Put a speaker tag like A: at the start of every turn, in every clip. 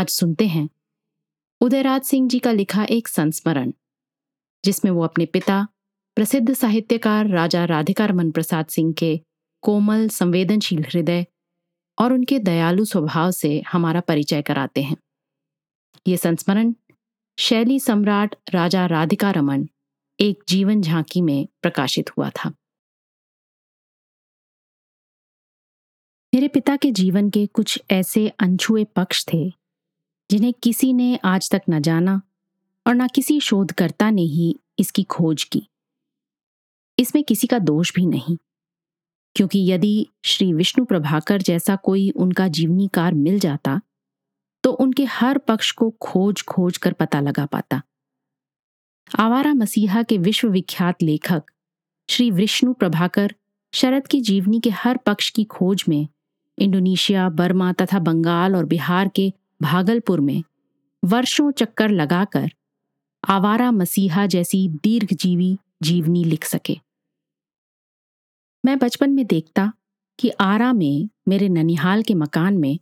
A: आज सुनते हैं। उदयराज सिंह जी का लिखा एक संस्मरण, जिसमें वो अपने पिता, प्रसिद्ध साहित्यकार राजा राधिका रमन प्रसाद सिंह के कोमल, संवेदनशील हृदय और उनके दयालु स्वभाव से हमारा परिचय कराते हैं। ये संस्मरण शैली सम्राट राजा राधिका रमन एक जीवन झांकी में प्रकाशित हुआ था। मेरे पिता के जीवन के कुछ ऐसे अनछुए पक्ष थे जिन्हें किसी ने आज तक न जाना और न किसी शोधकर्ता ने ही इसकी खोज की। इसमें किसी का दोष भी नहीं, क्योंकि यदि श्री विष्णु प्रभाकर जैसा कोई उनका जीवनीकार मिल जाता तो उनके हर पक्ष को खोज खोज कर पता लगा पाता। आवारा मसीहा के विश्वविख्यात लेखक श्री विष्णु प्रभाकर शरद की जीवनी के हर पक्ष की खोज में इंडोनेशिया, बर्मा तथा बंगाल और बिहार के भागलपुर में वर्षों चक्कर लगाकर आवारा मसीहा जैसी दीर्घजीवी जीवनी लिख सके। मैं बचपन में देखता कि आरा में मेरे ननिहाल के मकान में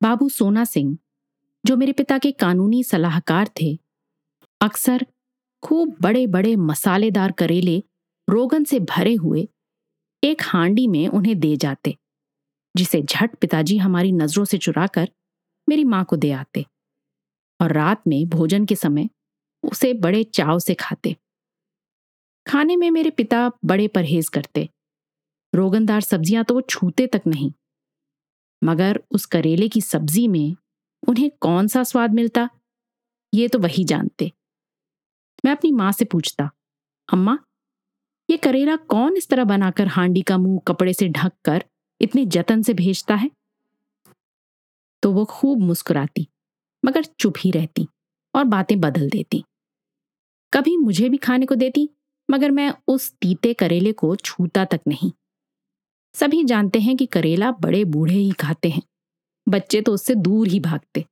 A: बाबू सोना सिंह, जो मेरे पिता के कानूनी सलाहकार थे, अक्सर खूब बड़े बड़े मसालेदार करेले रोगन से भरे हुए एक हांडी में उन्हें दे जाते, जिसे झट पिताजी हमारी नज़रों से चुराकर मेरी माँ को दे आते और रात में भोजन के समय उसे बड़े चाव से खाते। खाने में मेरे पिता बड़े परहेज करते। रोगनदार सब्ज़ियाँ तो वो छूते तक नहीं। मगर उस करेले की सब्ज़ी में उन्हें कौन सा स्वाद मिलता, ये तो वही जानते। मैं अपनी माँ से पूछता, अम्मा, ये करेला कौन इस तरह बनाकर हांडी का मुँह कपड़े से ढक कर इतने जतन से भेजता है? तो वो खूब मुस्कुराती, मगर चुप ही रहती और बातें बदल देती। कभी मुझे भी खाने को देती, मगर मैं उस तीते करेले को छूता तक नहीं। सभी जानते हैं कि करेला बड़े बूढ़े ही खाते हैं, बच्चे तो उससे दूर ही भागते।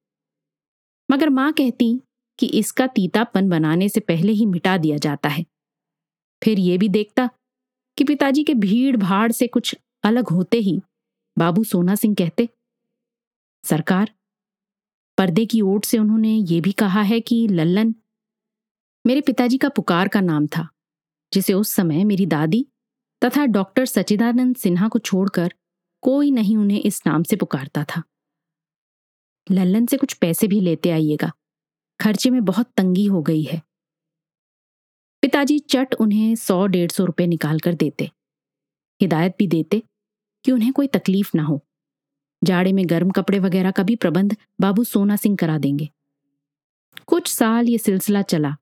A: मगर माँ कहती कि इसका तीतापन बनाने से पहले ही मिटा दिया जाता है। फिर ये भी देखता कि पिताजी के भीड़ भाड़ से कुछ अलग होते ही बाबू सोना सिंह कहते सरकार? पर्दे की ओट से उन्होंने ये भी कहा है कि लल्लन मेरे पिताजी का पुकार का नाम था, जिसे उस समय मेरी दादी तथा डॉक्टर सचिदानंद सिन्हा को छोड़कर कोई नहीं उन्हें इस नाम से पुकारता था। लल्लन से कुछ पैसे भी लेते आइएगा, खर्चे में बहुत तंगी हो गई है। पिताजी चट उन्हें सौ डेढ़ सौ रुपये निकाल कर देते, हिदायत भी देते कि उन्हें कोई तकलीफ़ ना हो। जाड़े में गर्म कपड़े वगैरह का भी प्रबंध बाबू सोना सिंह करा देंगे। कुछ साल ये सिलसिला चला,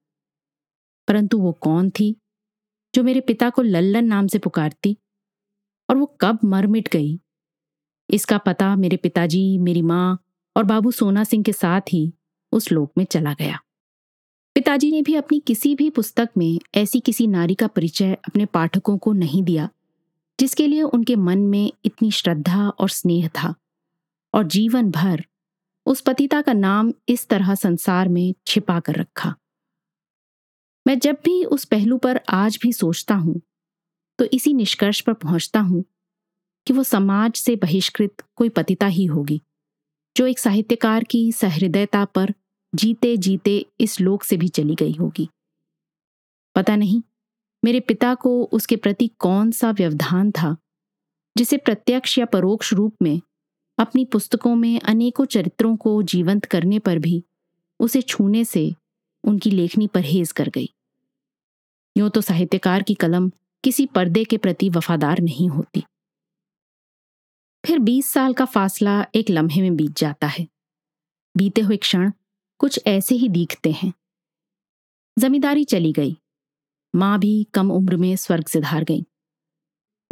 A: परंतु वो कौन थी जो मेरे पिता को लल्लन नाम से पुकारती और वो कब मर मिट गई? इसका पता मेरे पिताजी, मेरी माँ और बाबू सोना सिंह के साथ ही उस लोक में चला गया। पिताजी ने भी अपनी किसी भी पुस्तक में ऐसी किसी नारी का परिचय अपने पाठकों को नहीं दिया, जिसके लिए उनके मन में इतनी श्रद्धा और स्नेह था। और जीवन भर उस पतिता का नाम इस तरह संसार में छिपा कर रखा। मैं जब भी उस पहलू पर आज भी सोचता हूँ तो इसी निष्कर्ष पर पहुँचता हूँ कि वो समाज से बहिष्कृत कोई पतिता ही होगी, जो एक साहित्यकार की सहृदयता पर जीते जीते इस लोक से भी चली गई होगी। पता नहीं, मेरे पिता को उसके प्रति कौन सा व्यवधान था, जिसे प्रत्यक्ष या परोक्ष रूप में अपनी पुस्तकों में अनेकों चरित्रों को जीवंत करने पर भी उसे छूने से उनकी लेखनी परहेज कर गई। यूँ तो साहित्यकार की कलम किसी पर्दे के प्रति वफादार नहीं होती। फिर बीस साल का फासला एक लम्हे में बीत जाता है। बीते हुए क्षण कुछ ऐसे ही दिखते हैं। जमींदारी चली गई। माँ भी कम उम्र में स्वर्ग से धार गई।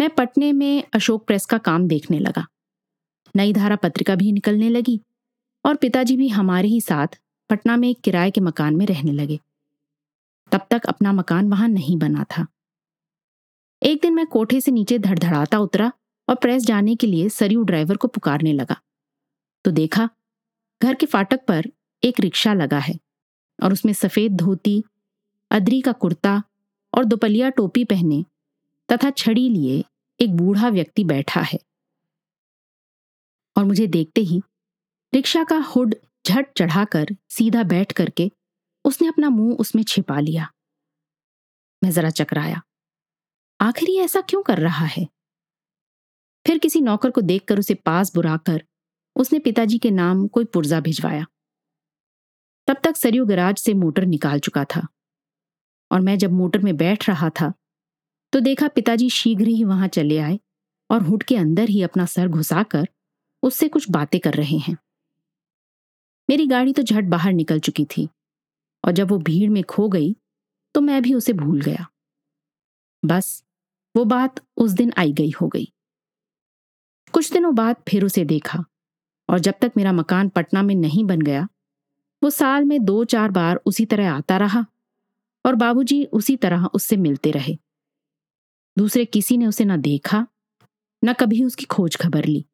A: मैं पटने में अशोक प्रेस का काम देखने लगा। नई धारा पत्रिका भी निकलने लगी और पिताजी भी हमारे ही साथ पटना में एक किराए के मकान में रहने लगे। तब तक अपना मकान वहाँ नहीं बना था। एक दिन मैं कोठे से नीचे धड़धड़ाता उतरा और प्रेस जाने के लिए सरयू ड्राइवर को पुकारने लगा। तो देखा, घर के फाटक पर एक रिक्शा लगा है और उसमें सफ़ेद धोती, अदरी का कुर्ता और दोपलिया टोपी पहने तथा छड़ी लिए एक बूढ़ा व्यक्ति बैठा है। और मुझे देखते ही रिक्शा का हुड झट चढ़ाकर सीधा बैठ करके उसने अपना मुँह उसमें छिपा लिया। मैं जरा चकराया, आखिर ये ऐसा क्यों कर रहा है? फिर किसी नौकर को देखकर उसे पास बुराकर उसने पिताजी के नाम कोई पुर्जा भिजवाया। तब तक सरयू गराज से मोटर निकाल चुका था और मैं जब मोटर में बैठ रहा था तो देखा पिताजी शीघ्र ही वहाँ चले आए और हुड के अंदर ही अपना सर घुसाकर उससे कुछ बातें कर रहे हैं। मेरी गाड़ी तो झट बाहर निकल चुकी थी और जब वो भीड़ में खो गई तो मैं भी उसे भूल गया। बस, वो बात उस दिन आई गई हो गई। कुछ दिनों बाद फिर उसे देखा और जब तक मेरा मकान पटना में नहीं बन गया, वो साल में दो चार बार उसी तरह आता रहा और बाबूजी उसी तरह उससे मिलते रहे। दूसरे किसी ने उसे न देखा, न कभी उसकी खोज खबर ली।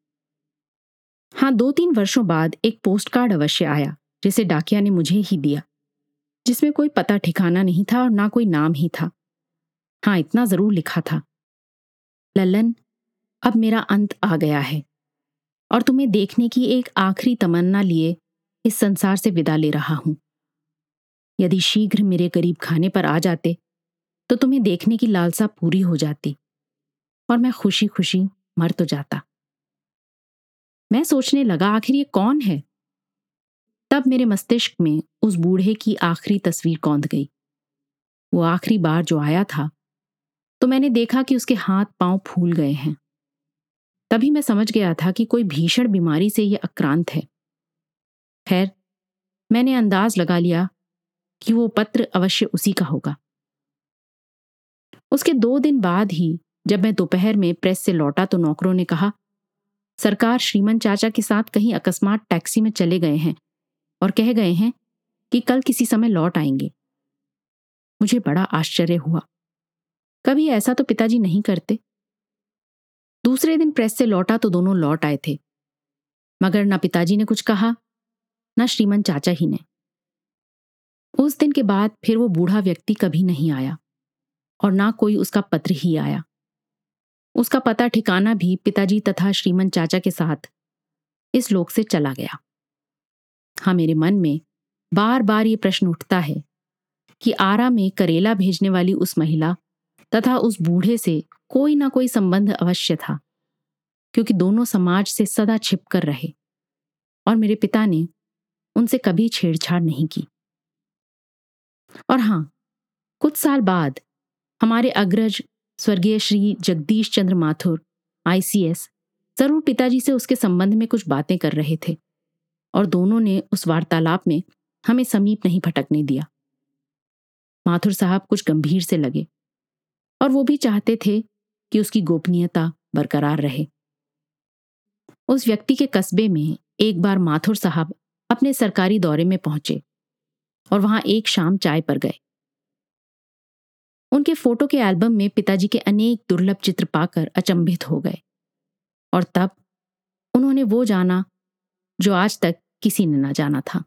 A: हाँ दो तीन वर्षों बाद एक पोस्ट कार्ड अवश्य आया, जिसे डाकिया ने मुझे ही दिया, जिसमें कोई पता ठिकाना नहीं था और ना कोई नाम ही था। हाँ इतना ज़रूर लिखा था। लल्लन, अब मेरा अंत आ गया है, और तुम्हें देखने की एक आखिरी तमन्ना लिए इस संसार से विदा ले रहा हूँ। यदि शीघ्र मेरे करीब खाने पर आ जाते तो तुम्हें देखने की लालसा पूरी हो जाती, और मैं खुशी खुशी मर तो जाता। मैं सोचने लगा, आखिर ये कौन है? तब मेरे मस्तिष्क में उस बूढ़े की आखिरी तस्वीर कौंध गई। वो आखिरी बार जो आया था तो मैंने देखा कि उसके हाथ पाँव फूल गए हैं। तभी मैं समझ गया था कि कोई भीषण बीमारी से यह अक्रांत है। खैर, मैंने अंदाज लगा लिया कि वो पत्र अवश्य उसी का होगा। उसके दो दिन बाद ही, जब मैं दोपहर में प्रेस से लौटा तो नौकरों ने कहा सरकार श्रीमन चाचा के साथ कहीं अकस्मात टैक्सी में चले गए हैं और कह गए हैं कि कल किसी समय लौट आएँगे। मुझे बड़ा आश्चर्य हुआ। कभी ऐसा तो पिताजी नहीं करते। दूसरे दिन प्रेस से लौटा तो दोनों लौट आए थे। मगर ना पिताजी ने कुछ कहा, ना श्रीमन चाचा ही ने। उस दिन के बाद फिर वो बूढ़ा व्यक्ति कभी नहीं आया और ना कोई उसका पत्र ही आया। उसका पता ठिकाना भी पिताजी तथा श्रीमन चाचा के साथ। इस लोक से चला गया। हाँ मेरे मन में बार बार ये प्रश्न उठता है कि आरा में करेला भेजने वाली उस महिला तथा उस बूढ़े से कोई ना कोई संबंध अवश्य था, क्योंकि दोनों समाज से सदा छिप कर रहे और मेरे पिता ने उनसे कभी छेड़छाड़ नहीं की। और हाँ कुछ साल बाद हमारे अग्रज स्वर्गीय श्री जगदीश चंद्र माथुर आईसीएस ज़रूर पिताजी से उसके संबंध में कुछ बातें कर रहे थे और दोनों ने उस वार्तालाप में हमें समीप नहीं भटकने दिया। माथुर साहब कुछ गंभीर से लगे और वो भी चाहते थे कि उसकी गोपनीयता बरकरार रहे। उस व्यक्ति के कस्बे में एक बार माथुर साहब अपने सरकारी दौरे में पहुँचे और वहाँ एक शाम चाय पर गए। उनके फ़ोटो के एल्बम में पिताजी के अनेक दुर्लभ चित्र पाकर अचंभित हो गए। और तब उन्होंने वो जाना जो आज तक किसी ने ना जाना था।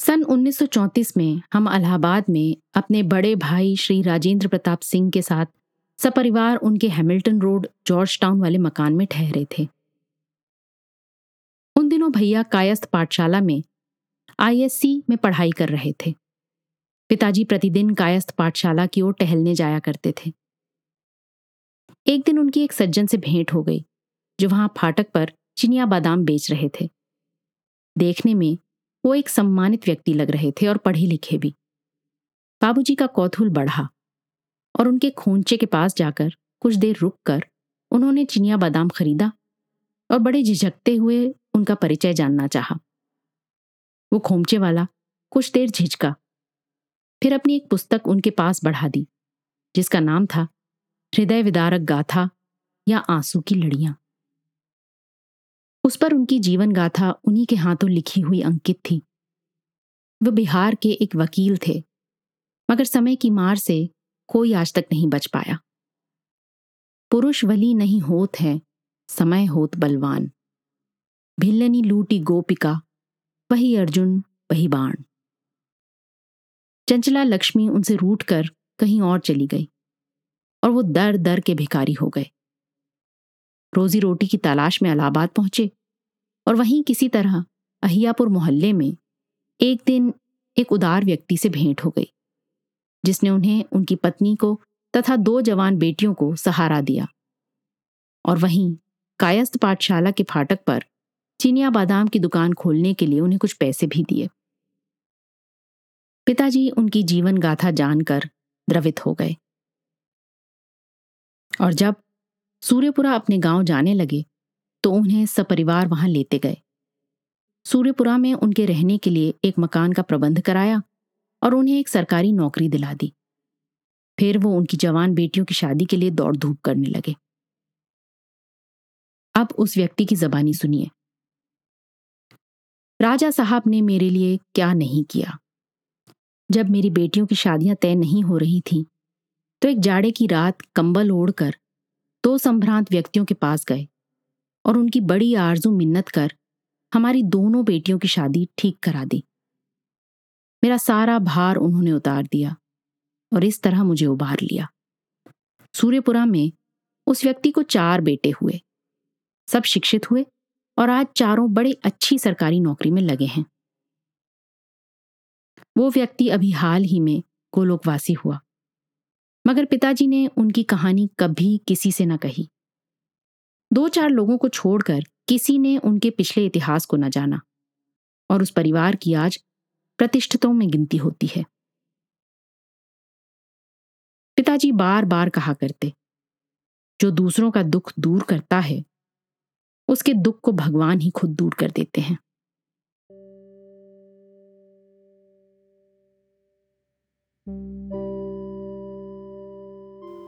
A: सन 1934 में हम अलाहाबाद में अपने बड़े भाई श्री राजेंद्र प्रताप सिंह के साथ सपरिवार उनके हैमिल्टन रोड जॉर्ज टाउन वाले मकान में ठहरे थे। उन दिनों भैया कायस्थ पाठशाला में आईएससी में पढ़ाई कर रहे थे। पिताजी प्रतिदिन कायस्थ पाठशाला की ओर टहलने जाया करते थे। एक दिन उनकी एक सज्जन से भेंट हो गई, जो वहाँ फाटक पर चिनिया बादाम बेच रहे थे। देखने में वो एक सम्मानित व्यक्ति लग रहे थे और पढ़े लिखे भी। बाबूजी का कौतूहल बढ़ा और उनके खोंचे के पास जाकर कुछ देर रुक कर उन्होंने चिनिया बादाम खरीदा और बड़े झिझकते हुए उनका परिचय जानना चाहा। वो खोमचे वाला कुछ देर झिझका फिर अपनी एक पुस्तक उनके पास बढ़ा दी, जिसका नाम था हृदय विदारक गाथा या आँसू की लड़ियाँ। उस पर उनकी जीवन गाथा उन्हीं के हाथों लिखी हुई अंकित थी। वे बिहार के एक वकील थे, मगर समय की मार से कोई आज तक नहीं बच पाया। पुरुष वली नहीं होत है, समय होत बलवान। भिल्लनी लूटी गोपिका, वही अर्जुन, वही बाण। चंचला लक्ष्मी उनसे रूट कर कहीं और चली गई और वो दर दर के भिखारी हो गए। रोजी रोटी की तलाश में अलाहाबाद पहुँचे और वहीं किसी तरह अहियापुर मोहल्ले में एक दिन एक उदार व्यक्ति से भेंट हो गई, जिसने उन्हें उनकी पत्नी को तथा दो जवान बेटियों को सहारा दिया और वहीं कायस्थ पाठशाला के फाटक पर चिनिया बादाम की दुकान खोलने के लिए उन्हें कुछ पैसे भी दिए। पिताजी उनकी जीवन गाथा जानकर द्रवित हो गए। और जब सूर्यपुरा अपने गाँव जाने लगे तो उन्हें सपरिवार वहाँ लेते गए। सूर्यपुरा में उनके रहने के लिए एक मकान का प्रबंध कराया और उन्हें एक सरकारी नौकरी दिला दी। फिर वो उनकी जवान बेटियों की शादी के लिए दौड़ धूप करने लगे। अब उस व्यक्ति की जबानी सुनिए। राजा साहब ने मेरे लिए क्या नहीं किया? जब मेरी बेटियों की शादियाँ तय नहीं हो रही थीं तो एक जाड़े की रात कंबल ओढ़कर दो संभ्रांत व्यक्तियों के पास गए और उनकी बड़ी आरज़ू मिन्नत कर हमारी दोनों बेटियों की शादी ठीक करा दी। मेरा सारा भार उन्होंने उतार दिया और इस तरह मुझे उबार लिया। सूर्यपुरा में उस व्यक्ति को चार बेटे हुए। सब शिक्षित हुए और आज चारों बड़े अच्छी सरकारी नौकरी में लगे हैं। वो व्यक्ति अभी हाल ही में गोलोकवासी हुआ। मगर पिताजी ने उनकी कहानी कभी किसी से न कही। दो चार लोगों को छोड़कर किसी ने उनके पिछले इतिहास को न जाना। और उस परिवार की आज प्रतिष्ठितों में गिनती होती है। पिताजी बार बार कहा करते, जो दूसरों का दुख दूर करता है, उसके दुख को भगवान ही खुद दूर कर देते हैं।